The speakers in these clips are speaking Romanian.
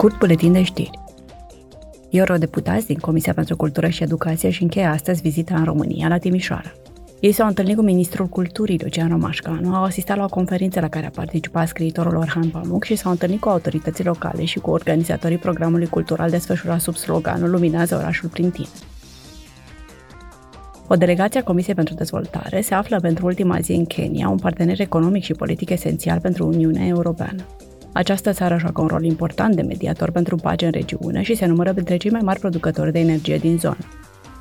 Scurt buletin de știri. Eurodeputați din Comisia pentru Cultură și Educație și încheie astăzi vizita în România, la Timișoara. Ei s-au întâlnit cu ministrul culturii, Lucian Romașcanu, au asistat la o conferință la care a participat scriitorul Orhan Pamuk și s-au întâlnit cu autoritățile locale și cu organizatorii programului cultural desfășurat sub sloganul Luminează orașul prin tine. O delegație a Comisiei pentru Dezvoltare se află pentru ultima zi în Kenya, un partener economic și politic esențial pentru Uniunea Europeană. Această țară joacă un rol important de mediator pentru pace în regiune și se numără printre cei mai mari producători de energie din zonă.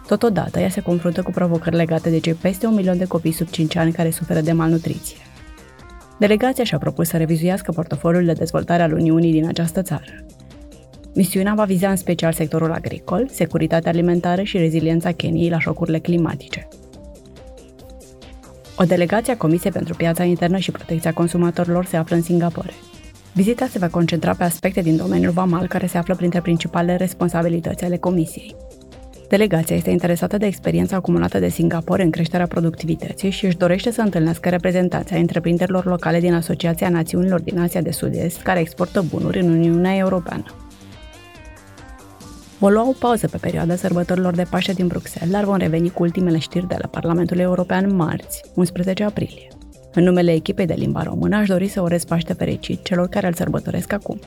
Totodată, ea se confruntă cu provocări legate de cei peste un milion de copii sub 5 ani care suferă de malnutriție. Delegația și-a propus să revizuiască portofoliul de dezvoltare al Uniunii din această țară. Misiunea va viza în special sectorul agricol, securitatea alimentară și reziliența Keniei la șocurile climatice. O delegație a Comisiei pentru Piața Internă și Protecția Consumatorilor se află în Singapore. Vizita se va concentra pe aspecte din domeniul vamal care se află printre principalele responsabilități ale Comisiei. Delegația este interesată de experiența acumulată de Singapore în creșterea productivității și își dorește să întâlnească reprezentanții ai întreprinderilor locale din Asociația Națiunilor din Asia de Sud-Est care exportă bunuri în Uniunea Europeană. Vom lua o pauză pe perioada sărbătorilor de Paște din Bruxelles, dar vom reveni cu ultimele știri de la Parlamentul European marți, 11 aprilie. În numele echipei de limba română aș dori să urez Paște fericit celor care îl sărbătoresc acum.